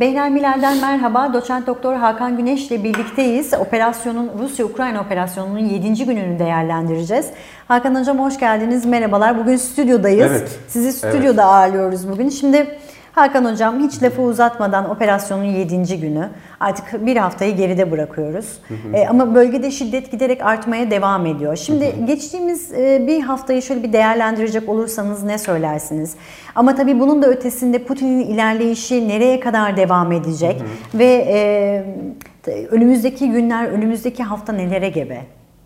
Beynel Milal'den merhaba. Doçent Doktor Hakan Güneş ile birlikteyiz. Operasyonun Rusya-Ukrayna operasyonunun 7. gününü değerlendireceğiz. Hakan Hocam hoş geldiniz. Merhabalar. Bugün stüdyodayız. Evet. Sizi stüdyoda evet. ağırlıyoruz bugün. Şimdi Hakan Hocam hiç lafı uzatmadan operasyonun 7. günü artık bir haftayı geride bırakıyoruz. Hı hı. E, ama bölgede şiddet giderek artmaya devam ediyor. Şimdi hı hı. geçtiğimiz e, bir haftayı şöyle bir değerlendirecek olursanız ne söylersiniz? Ama tabii bunun da ötesinde Putin'in ilerleyişi nereye kadar devam edecek? Hı hı. Ve e, önümüzdeki günler, önümüzdeki hafta nelere gebe?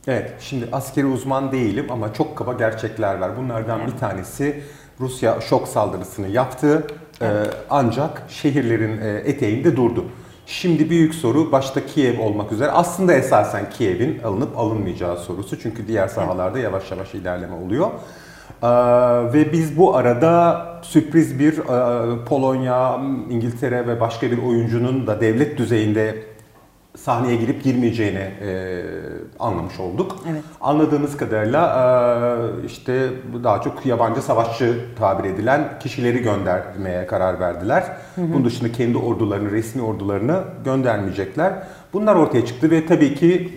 Evet, şimdi askeri uzman değilim ama çok kaba gerçekler var. Bunlardan evet. bir tanesi Rusya şok saldırısını yaptı evet. ancak şehirlerin e, eteğinde durdu. Şimdi büyük soru başta Kiev olmak üzere aslında esasen Kiev'in alınıp alınmayacağı sorusu. Çünkü diğer sahalarda yavaş yavaş ilerleme oluyor. Ee, ve biz bu arada sürpriz bir e, Polonya, İngiltere ve başka bir oyuncunun da devlet düzeyinde sahneye girip girmeyeceğini e, anlamış olduk. Evet. Anladığımız kadarıyla e, işte daha çok yabancı savaşçı tabir edilen kişileri göndermeye karar verdiler. Hı hı. Bunun dışında kendi ordularını, resmi ordularını göndermeyecekler. Bunlar ortaya çıktı ve tabii ki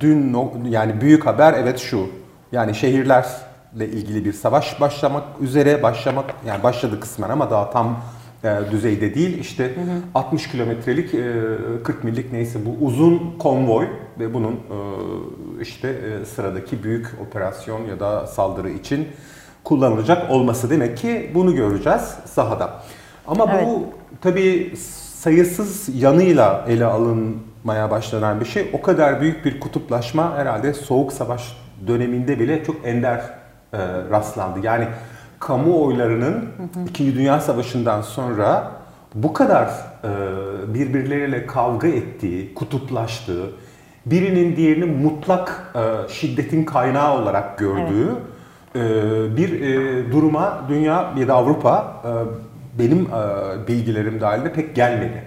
dün yani büyük haber evet şu. Yani şehirlerle ilgili bir savaş başlamak üzere başlamak yani başladı kısmen ama daha tam düzeyde değil. İşte hı hı. 60 kilometrelik, e, 40 millik neyse bu uzun konvoy ve bunun e, işte e, sıradaki büyük operasyon ya da saldırı için kullanılacak olması demek ki bunu göreceğiz sahada. Ama evet. bu tabii sayısız yanıyla ele alınmaya başlanan bir şey. O kadar büyük bir kutuplaşma herhalde Soğuk Savaş döneminde bile çok ender e, rastlandı. Yani kamuoylarının İkinci Dünya Savaşı'ndan sonra bu kadar e, birbirleriyle kavga ettiği, kutuplaştığı, birinin diğerini mutlak e, şiddetin kaynağı olarak gördüğü evet. bir duruma dünya ya da Avrupa benim bilgilerim dahilinde pek gelmedi.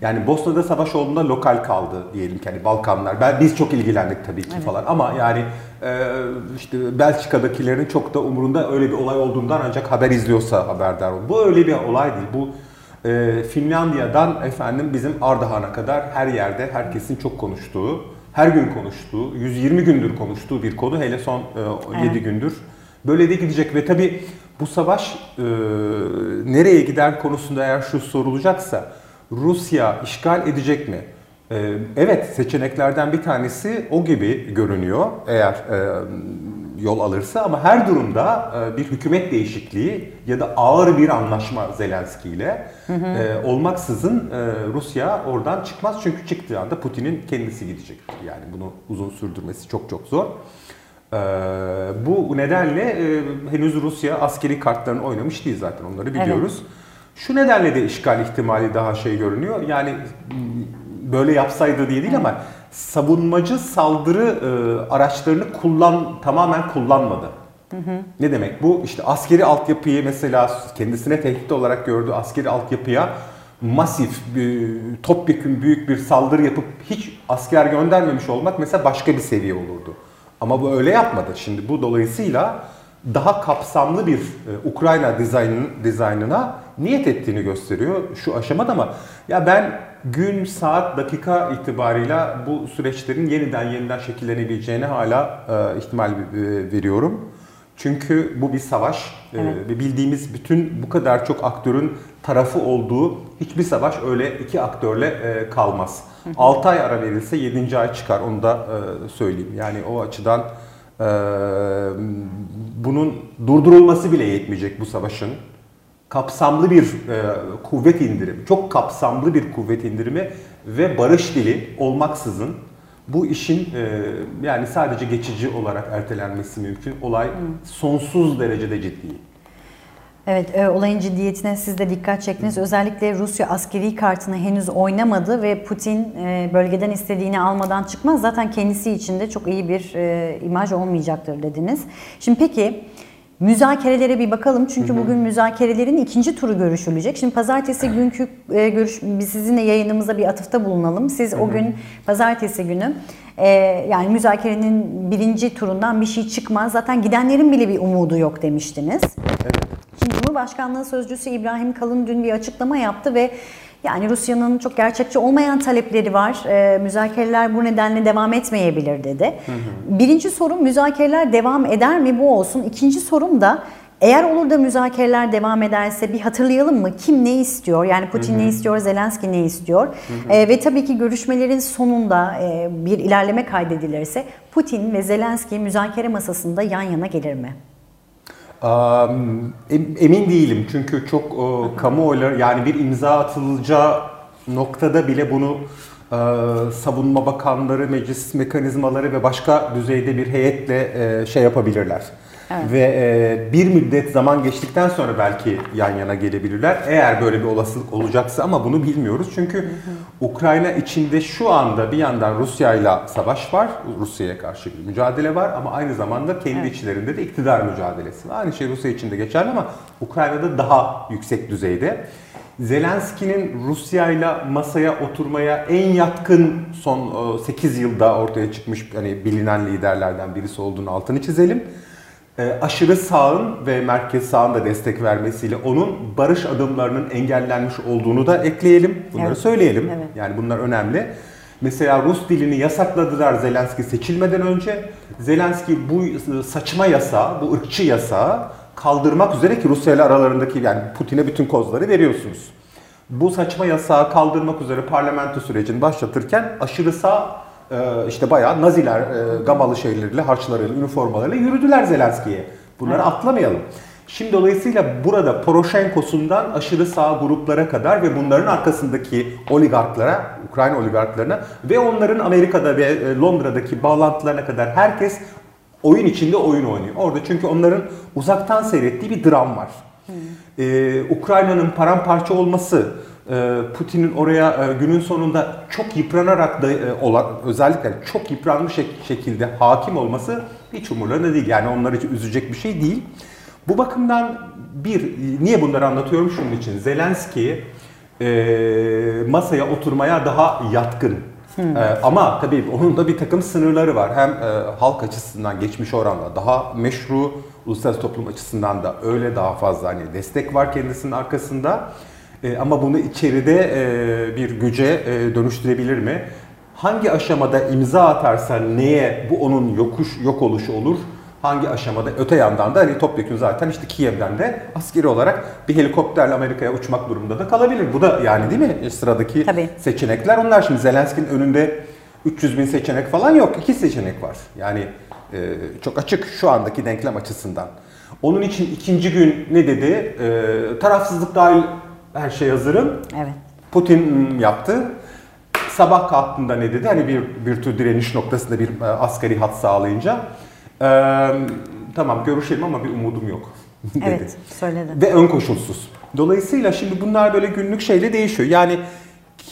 Yani Bosna'da savaş olduğunda lokal kaldı diyelim ki hani Balkanlar. Ben biz çok ilgilendik tabii ki evet. falan ama yani e, işte Belçika'dakilerin çok da umurunda öyle bir olay olduğundan ancak haber izliyorsa haberdar olur. Bu öyle bir olay değil. Bu e, Finlandiya'dan efendim bizim Ardahan'a kadar her yerde herkesin çok konuştuğu, her gün konuştuğu, 120 gündür konuştuğu bir konu hele son e, evet. 7 gündür. Böyle de gidecek ve tabii bu savaş e, nereye gider konusunda eğer şu sorulacaksa Rusya işgal edecek mi? Ee, evet seçeneklerden bir tanesi o gibi görünüyor eğer e, yol alırsa ama her durumda e, bir hükümet değişikliği ya da ağır bir anlaşma Zelenski ile hı hı. E, olmaksızın Rusya oradan çıkmaz çünkü çıktığı anda Putin'in kendisi gidecektir. Yani bunu uzun sürdürmesi çok çok zor. Bu nedenle henüz Rusya askeri kartlarını oynamış değil zaten onları biliyoruz. Evet. Şu nedenle de işgal ihtimali daha şey görünüyor. Yani böyle yapsaydı diye değil ama savunmacı saldırı e, araçlarını kullan tamamen kullanmadı. Hı hı. Ne demek bu? İşte askeri altyapıyı mesela kendisine tehdit olarak gördüğü askeri altyapıya masif, topyekun büyük bir saldırı yapıp hiç asker göndermemiş olmak mesela başka bir seviye olurdu. Ama bu öyle yapmadı. Şimdi bu dolayısıyla daha kapsamlı bir e, Ukrayna dizaynın, dizaynına niyet ettiğini gösteriyor şu aşamada ama ya ben gün, saat, dakika itibarıyla bu süreçlerin yeniden yeniden şekillenebileceğine hala e, ihtimal e, veriyorum. Çünkü bu bir savaş evet. ve bildiğimiz bütün bu kadar çok aktörün tarafı olduğu hiçbir savaş öyle iki aktörle e, kalmaz. 6 ay ara verilse 7. ay çıkar onu da e, söyleyeyim. Yani o açıdan e, bunun durdurulması bile yetmeyecek bu savaşın kapsamlı bir e, kuvvet indirimi, çok kapsamlı bir kuvvet indirimi ve barış dili olmaksızın bu işin e, yani sadece geçici olarak ertelenmesi mümkün. Olay sonsuz derecede ciddi. Evet, e, olayın ciddiyetine siz de dikkat çektiniz. Özellikle Rusya askeri kartını henüz oynamadı ve Putin e, bölgeden istediğini almadan çıkmaz. Zaten kendisi için de çok iyi bir e, imaj olmayacaktır dediniz. Şimdi peki müzakerelere bir bakalım. Çünkü bugün müzakerelerin ikinci turu görüşülecek. Şimdi pazartesi günkü e, görüş biz sizinle yayınımıza bir atıfta bulunalım. Siz o gün pazartesi günü e, yani müzakerenin birinci turundan bir şey çıkmaz. Zaten gidenlerin bile bir umudu yok demiştiniz. Evet. Cumhurbaşkanlığı Sözcüsü İbrahim Kalın dün bir açıklama yaptı ve Yani Rusya'nın çok gerçekçi olmayan talepleri var. E, müzakereler bu nedenle devam etmeyebilir dedi. Hı hı. Birinci sorum müzakereler devam eder mi bu olsun. İkinci sorum da eğer olur da müzakereler devam ederse bir hatırlayalım mı? Kim ne istiyor? Yani Putin hı hı. ne istiyor, Zelenski ne istiyor? Hı hı. E, ve tabii ki görüşmelerin sonunda e, bir ilerleme kaydedilirse Putin ve Zelenski müzakere masasında yan yana gelir mi? Emin değilim çünkü çok kamuoyları yani bir imza atılacağı noktada bile bunu savunma bakanları, meclis mekanizmaları ve başka düzeyde bir heyetle şey yapabilirler. Evet. Ve e, bir müddet zaman geçtikten sonra belki yan yana gelebilirler. Eğer böyle bir olasılık olacaksa ama bunu bilmiyoruz. Çünkü hı hı. Ukrayna içinde şu anda bir yandan Rusya ile savaş var. Rusya'ya karşı bir mücadele var ama aynı zamanda kendi evet. içlerinde de iktidar mücadelesi var. Aynı şey Rusya için de geçerli ama Ukrayna'da daha yüksek düzeyde. Zelenski'nin Rusya ile masaya oturmaya en yatkın son 8 yılda ortaya çıkmış hani bilinen liderlerden birisi olduğunu altını çizelim e, aşırı sağın ve merkez sağın da destek vermesiyle onun barış adımlarının engellenmiş olduğunu da ekleyelim. Bunları evet. söyleyelim. Evet. Yani bunlar önemli. Mesela Rus dilini yasakladılar Zelenski seçilmeden önce. Zelenski bu saçma yasa, bu ırkçı yasa kaldırmak üzere ki Rusya ile aralarındaki yani Putin'e bütün kozları veriyorsunuz. Bu saçma yasağı kaldırmak üzere parlamento sürecini başlatırken aşırı sağ ee, işte bayağı Naziler e, gamalı şeyleriyle, harçlarıyla, üniformalarıyla yürüdüler Zelenski'ye. Bunları evet. atlamayalım. Şimdi dolayısıyla burada Poroshenko'sundan aşırı sağ gruplara kadar ve bunların arkasındaki oligarklara, Ukrayna oligarklarına ve onların Amerika'da ve e, Londra'daki bağlantılarına kadar herkes oyun içinde oyun oynuyor. Orada çünkü onların uzaktan seyrettiği bir dram var. Hmm. Ee, Ukrayna'nın paramparça olması, ee, Putin'in oraya e, günün sonunda çok yıpranarak da e, olan özellikle çok yıpranmış şekilde hakim olması hiç umurlarında değil. Yani onları hiç üzecek bir şey değil. Bu bakımdan bir, niye bunları anlatıyorum şunun için. Zelenski e, masaya oturmaya daha yatkın. Hmm. Ama tabii onun da bir takım sınırları var. Hem halk açısından geçmiş oranla daha meşru, uluslararası toplum açısından da öyle daha fazla hani destek var kendisinin arkasında. E, ama bunu içeride e, bir güce e, dönüştürebilir mi? Hangi aşamada imza atarsa neye bu onun yokuş yok oluşu olur? Hangi aşamada öte yandan da hani topyekun zaten işte Kiev'den de askeri olarak bir helikopterle Amerika'ya uçmak durumunda da kalabilir. Bu da yani değil mi sıradaki Tabii. seçenekler onlar. Şimdi Zelenski'nin önünde 300 bin seçenek falan yok. İki seçenek var. Yani e, çok açık şu andaki denklem açısından. Onun için ikinci gün ne dedi? E, tarafsızlık dahil her şey hazırım. Evet. Putin yaptı. Sabah kalktığında ne dedi? Hani bir, bir tür direniş noktasında bir e, askeri hat sağlayınca. E, tamam görüşelim ama bir umudum yok dedi. Evet söyledi. Ve ön koşulsuz. Dolayısıyla şimdi bunlar böyle günlük şeyle değişiyor. Yani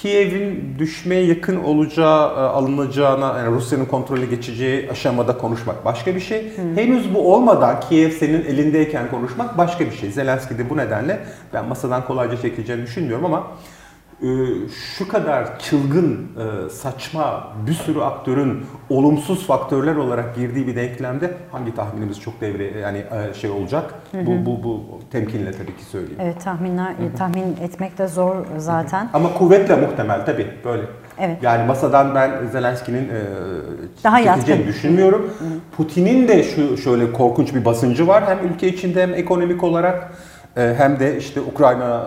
Kiev'in düşmeye yakın olacağı, e, alınacağına, yani Rusya'nın kontrolü geçeceği aşamada konuşmak başka bir şey. Hı. Henüz bu olmadan Kiev senin elindeyken konuşmak başka bir şey. Zelenski de bu nedenle ben masadan kolayca çekileceğini düşünmüyorum ama şu kadar çılgın, e, saçma bir sürü aktörün olumsuz faktörler olarak girdiği bir denklemde hangi tahminimiz çok devre yani e, şey olacak? Hı hı. Bu bu bu temkinle tabii ki söyleyeyim. Evet tahminler hı hı. tahmin etmek de zor zaten. Hı hı. Ama kuvvetle muhtemel tabii böyle. Evet. Yani masadan ben Zelenski'nin e, Daha çekeceğini düşünmüyorum. Putin'in de şu şöyle korkunç bir basıncı var hem ülke içinde hem ekonomik olarak. Ee, hem de işte Ukrayna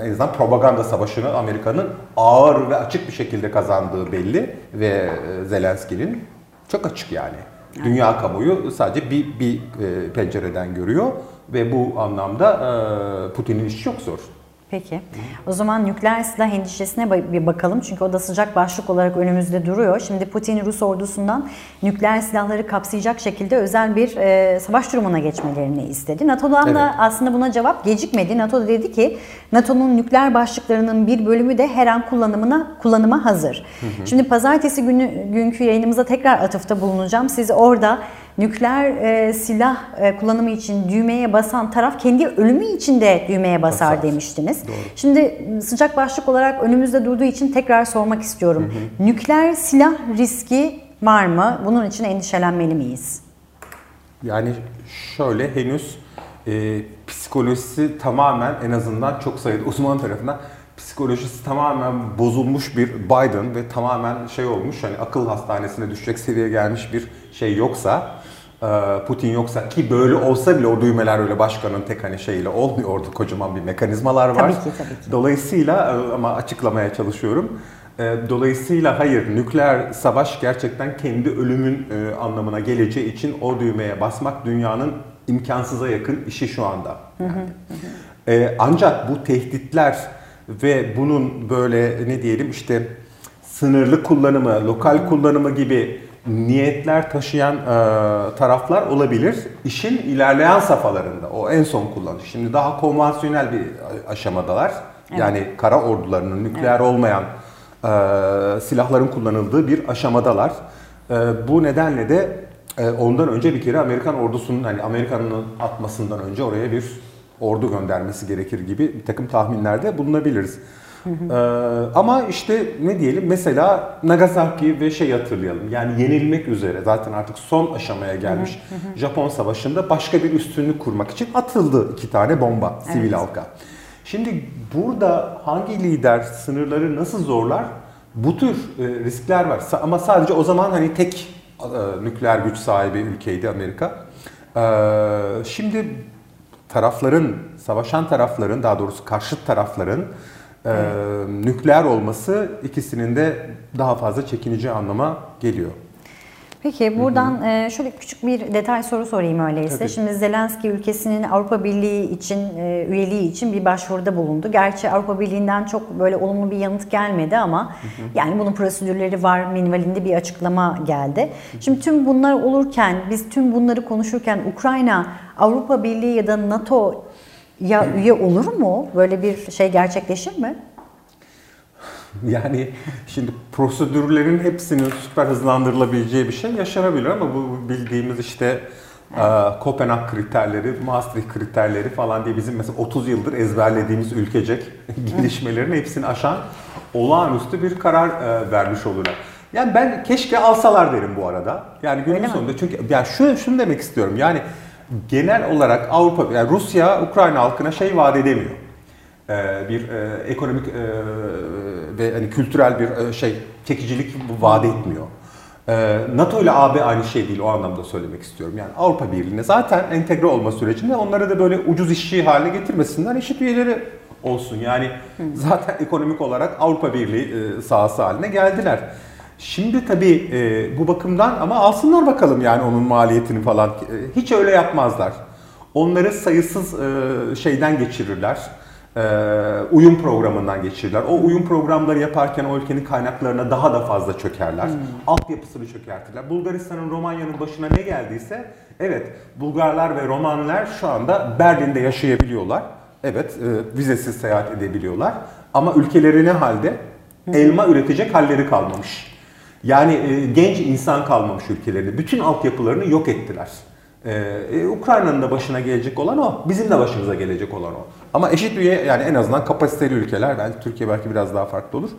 e, en azından propaganda savaşını Amerika'nın ağır ve açık bir şekilde kazandığı belli ve e, Zelenski'nin çok açık yani. Dünya kamuoyu sadece bir, bir e, pencereden görüyor ve bu anlamda Putin'in işi çok zor. Peki. O zaman nükleer silah endişesine bir bakalım. Çünkü o da sıcak başlık olarak önümüzde duruyor. Şimdi Putin Rus ordusundan nükleer silahları kapsayacak şekilde özel bir e, savaş durumuna geçmelerini istedi. NATO'dan evet. da aslında buna cevap gecikmedi. NATO dedi ki NATO'nun nükleer başlıklarının bir bölümü de her an kullanımına kullanıma hazır. Hı hı. Şimdi pazartesi günü günkü yayınımıza tekrar atıfta bulunacağım. Siz orada nükleer e, silah e, kullanımı için düğmeye basan taraf kendi ölümü için de düğmeye basar, basar. demiştiniz. Doğru. Şimdi sıcak başlık olarak önümüzde durduğu için tekrar sormak istiyorum. Hı hı. Nükleer silah riski var mı? Bunun için endişelenmeli miyiz? Yani şöyle henüz e, psikolojisi tamamen en azından çok sayıda uzman tarafından psikolojisi tamamen bozulmuş bir Biden ve tamamen şey olmuş hani akıl hastanesine düşecek seviyeye gelmiş bir şey yoksa Putin yoksa ki böyle olsa bile o düğmeler öyle başkanın tek hani şeyiyle olmuyor orada kocaman bir mekanizmalar var. Tabii ki tabii ki. Dolayısıyla e, ama açıklamaya çalışıyorum. E, dolayısıyla hayır nükleer savaş gerçekten kendi ölümün anlamına geleceği için o düğmeye basmak dünyanın imkansıza yakın işi şu anda. Yani. Ancak bu tehditler ve bunun böyle ne diyelim işte sınırlı kullanımı, lokal kullanımı gibi niyetler taşıyan e, taraflar olabilir. İşin ilerleyen safhalarında, o en son kullanış. Şimdi daha konvansiyonel bir aşamadalar. Evet. Yani kara ordularının nükleer evet. olmayan e, silahların kullanıldığı bir aşamadalar. E, bu nedenle de e, ondan önce bir kere Amerikan ordusunun, hani Amerika'nın atmasından önce oraya bir ordu göndermesi gerekir gibi bir takım tahminlerde bulunabiliriz. Ee, ama işte ne diyelim mesela Nagasaki ve şey hatırlayalım yani yenilmek üzere zaten artık son aşamaya gelmiş Japon Savaşı'nda başka bir üstünlük kurmak için atıldı iki tane bomba sivil evet. halka. Şimdi burada hangi lider sınırları nasıl zorlar? Bu tür e, riskler var ama sadece o zaman hani tek e, nükleer güç sahibi ülkeydi Amerika. E, şimdi tarafların, savaşan tarafların, daha doğrusu karşıt tarafların e, nükleer olması ikisinin de daha fazla çekinici anlama geliyor. Peki buradan hı hı. şöyle küçük bir detay soru sorayım öyleyse. Tabii. Şimdi Zelenski ülkesinin Avrupa Birliği için üyeliği için bir başvuruda bulundu. Gerçi Avrupa Birliği'nden çok böyle olumlu bir yanıt gelmedi ama hı hı. yani bunun prosedürleri var minvalinde bir açıklama geldi. Şimdi tüm bunlar olurken biz tüm bunları konuşurken Ukrayna Avrupa Birliği ya da NATO ya üye olur mu? Böyle bir şey gerçekleşir mi? Yani şimdi prosedürlerin hepsinin süper hızlandırılabileceği bir şey yaşanabilir ama bu bildiğimiz işte. Kopenhag kriterleri, Maastricht kriterleri falan diye bizim mesela 30 yıldır ezberlediğimiz ülkecek gelişmelerin hepsini aşan olağanüstü bir karar vermiş olurlar. Yani ben keşke alsalar derim bu arada. Yani günün sonunda çünkü yani şu şunu demek istiyorum. Yani genel olarak Avrupa, yani Rusya Ukrayna halkına şey vaat edemiyor. Ee, bir e, ekonomik e, ve hani kültürel bir e, şey çekicilik vaat etmiyor. Ee, NATO ile AB aynı şey değil o anlamda söylemek istiyorum. Yani Avrupa Birliği'ne zaten entegre olma sürecinde onları da böyle ucuz işçi haline getirmesinler, eşit üyeleri olsun. Yani zaten ekonomik olarak Avrupa Birliği e, sahası haline geldiler. Şimdi tabii e, bu bakımdan ama alsınlar bakalım yani onun maliyetini falan. E, hiç öyle yapmazlar. Onları sayısız e, şeyden geçirirler. E, uyum programından geçirirler. O uyum programları yaparken o ülkenin kaynaklarına daha da fazla çökerler. Hmm. Altyapısını çökertirler. Bulgaristan'ın Romanya'nın başına ne geldiyse evet Bulgarlar ve Romanlar şu anda Berlin'de yaşayabiliyorlar. Evet e, vizesiz seyahat edebiliyorlar. Ama ülkeleri ne halde? Elma üretecek halleri kalmamış. Yani e, genç insan kalmamış ülkelerinde. Bütün altyapılarını yok ettiler. Ee, Ukrayna'nın da başına gelecek olan o. Bizim de başımıza gelecek olan o. Ama eşit üye yani en azından kapasiteli ülkeler. Belki Türkiye belki biraz daha farklı olur.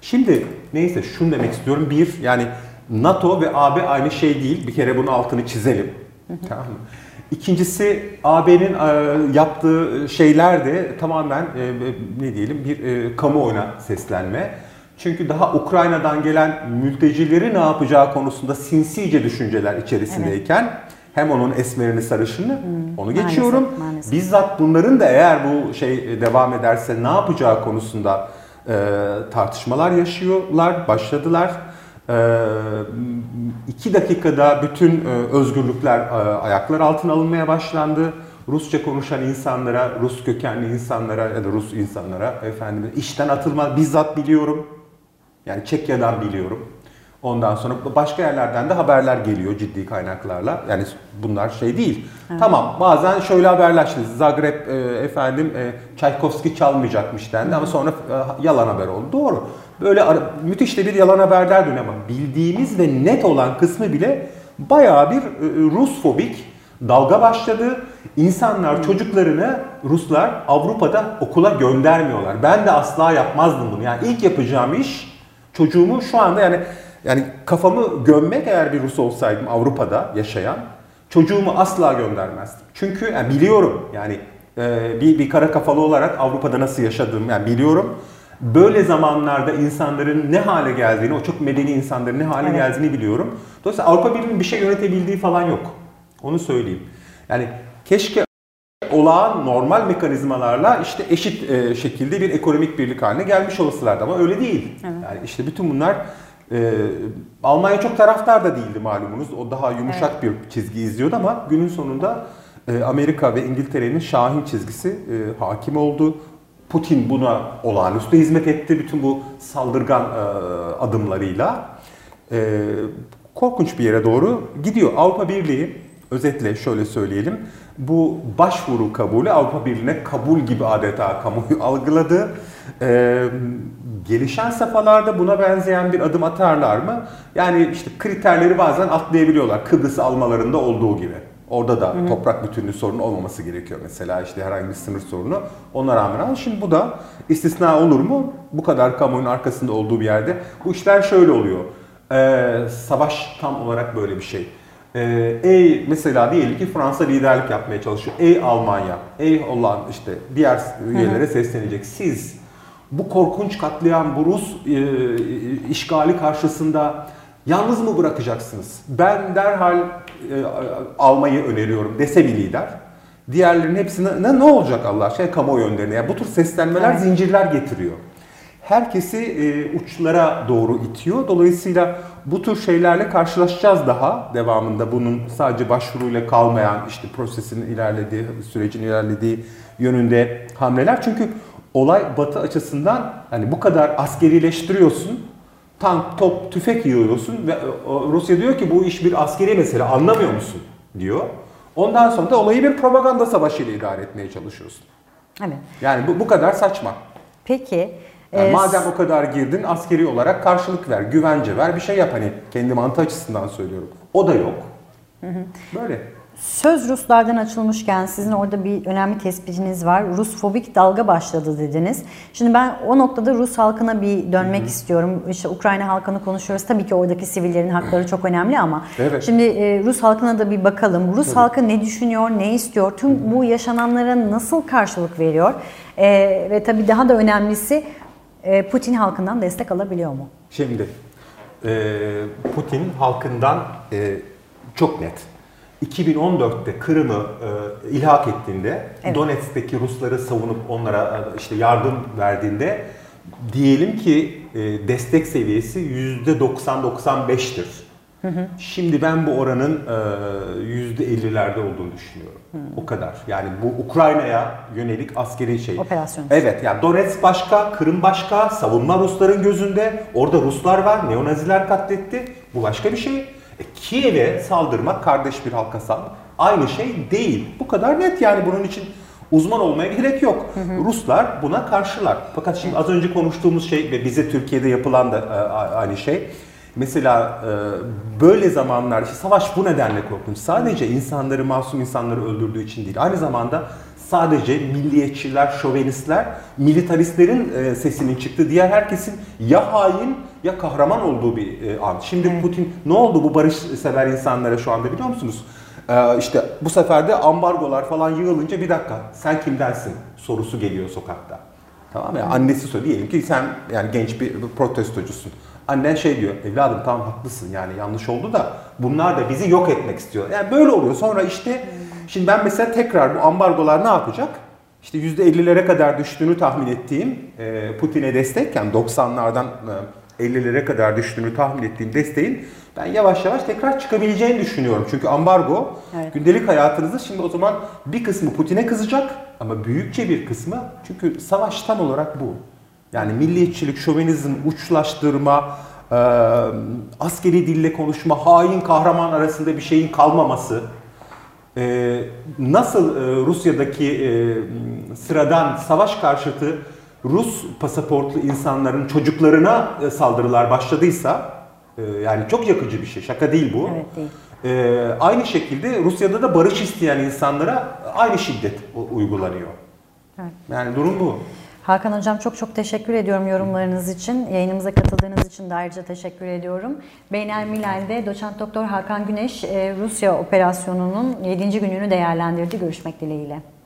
Şimdi neyse şunu demek istiyorum. Bir yani NATO ve AB aynı şey değil. Bir kere bunun altını çizelim. Tamam mı? İkincisi AB'nin e, yaptığı şeyler de tamamen e, ne diyelim bir kamuoyuna seslenme. Çünkü daha Ukrayna'dan gelen mültecileri ne yapacağı konusunda sinsice düşünceler içerisindeyken evet. hem onun esmerini sarışını hmm, onu geçiyorum. Maalesef, maalesef. Bizzat bunların da eğer bu şey devam ederse ne yapacağı konusunda e, tartışmalar yaşıyorlar, başladılar. E, iki dakikada bütün e, özgürlükler e, ayaklar altına alınmaya başlandı. Rusça konuşan insanlara, Rus kökenli insanlara ya da Rus insanlara efendim işten atılma bizzat biliyorum yani Çekya'dan biliyorum. Ondan sonra başka yerlerden de haberler geliyor ciddi kaynaklarla. Yani bunlar şey değil. Evet. Tamam bazen şöyle haberler işte Zagreb e, efendim e, Çaykovski çalmayacakmış dendi ama sonra e, yalan haber oldu. Doğru. Böyle ara, müthiş de bir yalan haberler dönüyor ama bildiğimiz ve net olan kısmı bile bayağı bir e, Rus fobik dalga başladı. İnsanlar çocuklarını Ruslar Avrupa'da okula göndermiyorlar. Ben de asla yapmazdım bunu. Yani ilk yapacağım iş çocuğumu şu anda yani yani kafamı gömmek eğer bir Rus olsaydım Avrupa'da yaşayan çocuğumu asla göndermezdim. Çünkü yani biliyorum yani e, bir, bir kara kafalı olarak Avrupa'da nasıl yaşadığımı yani biliyorum. böyle zamanlarda insanların ne hale geldiğini, o çok medeni insanların ne hale evet. geldiğini biliyorum. Dolayısıyla Avrupa Birliği'nin bir şey yönetebildiği falan yok. Onu söyleyeyim. Yani keşke olağan normal mekanizmalarla işte eşit e, şekilde bir ekonomik birlik haline gelmiş olsalardı ama öyle değil. Evet. Yani işte bütün bunlar e, Almanya çok taraftar da değildi malumunuz. O daha yumuşak evet. bir çizgi izliyordu ama günün sonunda e, Amerika ve İngiltere'nin şahin çizgisi e, hakim oldu. Putin buna olağanüstü hizmet etti bütün bu saldırgan e, adımlarıyla. E, korkunç bir yere doğru gidiyor. Avrupa Birliği özetle şöyle söyleyelim. Bu başvuru kabulü Avrupa Birliği'ne kabul gibi adeta kamuoyu algıladı. Ee, gelişen safhalarda buna benzeyen bir adım atarlar mı? Yani işte kriterleri bazen atlayabiliyorlar. Kıbrıs almalarında olduğu gibi. Orada da hı hı. toprak bütünlüğü sorunu olmaması gerekiyor mesela işte herhangi bir sınır sorunu. Ona rağmen şimdi bu da istisna olur mu? Bu kadar kamuoyunun arkasında olduğu bir yerde. Bu işler şöyle oluyor. Ee, savaş tam olarak böyle bir şey. Ee, ey mesela diyelim ki Fransa liderlik yapmaya çalışıyor. Ey Almanya, ey Hollanda işte diğer üyelere seslenecek. Siz bu korkunç katliam, bu Rus e, işgali karşısında yalnız mı bırakacaksınız? Ben derhal e, almayı öneriyorum dese bir lider. Diğerlerinin hepsine ne, ne olacak Allah aşkına kamuoyu önlerine? Yani bu tür seslenmeler evet. zincirler getiriyor. Herkesi e, uçlara doğru itiyor. Dolayısıyla bu tür şeylerle karşılaşacağız daha devamında. Bunun sadece başvuruyla kalmayan işte prosesin ilerlediği, sürecin ilerlediği yönünde hamleler. Çünkü olay Batı açısından hani bu kadar askerileştiriyorsun. Tank, top, tüfek yiyorsun ve Rusya diyor ki bu iş bir askeri mesele anlamıyor musun diyor. Ondan sonra da olayı bir propaganda savaşıyla idare etmeye çalışıyorsun. Evet. Yani bu, bu kadar saçma. Peki. Yani madem o kadar girdin askeri olarak karşılık ver, güvence ver, bir şey yap hani kendi mantığı açısından söylüyorum. O da yok. Hı hı. Böyle. Söz Ruslardan açılmışken sizin orada bir önemli tespitiniz var. Rus fobik dalga başladı dediniz. Şimdi ben o noktada Rus halkına bir dönmek Hı-hı. istiyorum. İşte Ukrayna halkını konuşuyoruz. Tabii ki oradaki sivillerin hakları çok önemli ama evet. şimdi e, Rus halkına da bir bakalım. Rus Tabii. halkı ne düşünüyor, ne istiyor? Tüm Hı-hı. bu yaşananlara nasıl karşılık veriyor? E, ve tabii daha da önemlisi Putin halkından destek alabiliyor mu? Şimdi e, Putin halkından e, çok net 2014'te Kırım'ı e, ilhak ettiğinde, evet. Donetsk'teki Rusları savunup onlara işte yardım verdiğinde diyelim ki e, destek seviyesi %90-95'tir. Hı hı. Şimdi ben bu oranın e, %50'lerde olduğunu düşünüyorum. Hı. O kadar. Yani bu Ukrayna'ya yönelik askeri şey. Operasyon. Evet yani Donetsk başka, Kırım başka, savunma Rusların gözünde. Orada Ruslar var, neonaziler katletti. Bu başka bir şey. E, Kiev'e saldırmak kardeş bir halka saldırmak aynı şey değil. Bu kadar net yani bunun için uzman olmaya gerek yok. Hı hı. Ruslar buna karşılar. Fakat şimdi az önce konuştuğumuz şey ve bize Türkiye'de yapılan da e, aynı şey. Mesela e, böyle zamanlar, işte savaş bu nedenle korkunç. Sadece insanları, masum insanları öldürdüğü için değil. Aynı zamanda sadece milliyetçiler, şovenistler, militaristlerin e, sesinin çıktığı, diğer herkesin ya hain ya kahraman olduğu bir e, an. Şimdi. Putin ne oldu bu barış sever insanlara şu anda biliyor musunuz? Ee, işte bu sefer de ambargolar falan yığılınca bir dakika sen kimdensin sorusu geliyor sokakta. Tamam mı? Yani annesi söylüyor diyelim ki sen yani genç bir protestocusun. Annen şey diyor, evladım tamam haklısın yani yanlış oldu da bunlar da bizi yok etmek istiyor. Yani böyle oluyor. Sonra işte şimdi ben mesela tekrar bu ambargolar ne yapacak? İşte %50'lere kadar düştüğünü tahmin ettiğim e, Putin'e destekken 90'lardan 50'lere kadar düştüğünü tahmin ettiğim desteğin ben yavaş yavaş tekrar çıkabileceğini düşünüyorum. Çünkü ambargo evet. gündelik hayatınızda şimdi o zaman bir kısmı Putin'e kızacak ama büyükçe bir kısmı çünkü savaş tam olarak bu. Yani milliyetçilik, şovenizm, uçlaştırma, e, askeri dille konuşma, hain kahraman arasında bir şeyin kalmaması, e, nasıl e, Rusya'daki e, sıradan savaş karşıtı Rus pasaportlu insanların çocuklarına e, saldırılar başladıysa e, yani çok yakıcı bir şey. Şaka değil bu. Evet değil. E, aynı şekilde Rusya'da da barış isteyen insanlara aynı şiddet uygulanıyor. Evet. Yani durum bu. Hakan Hocam çok çok teşekkür ediyorum yorumlarınız için. Yayınımıza katıldığınız için de ayrıca teşekkür ediyorum. Beynel Milal'de doçent doktor Hakan Güneş Rusya operasyonunun 7. gününü değerlendirdi. Görüşmek dileğiyle.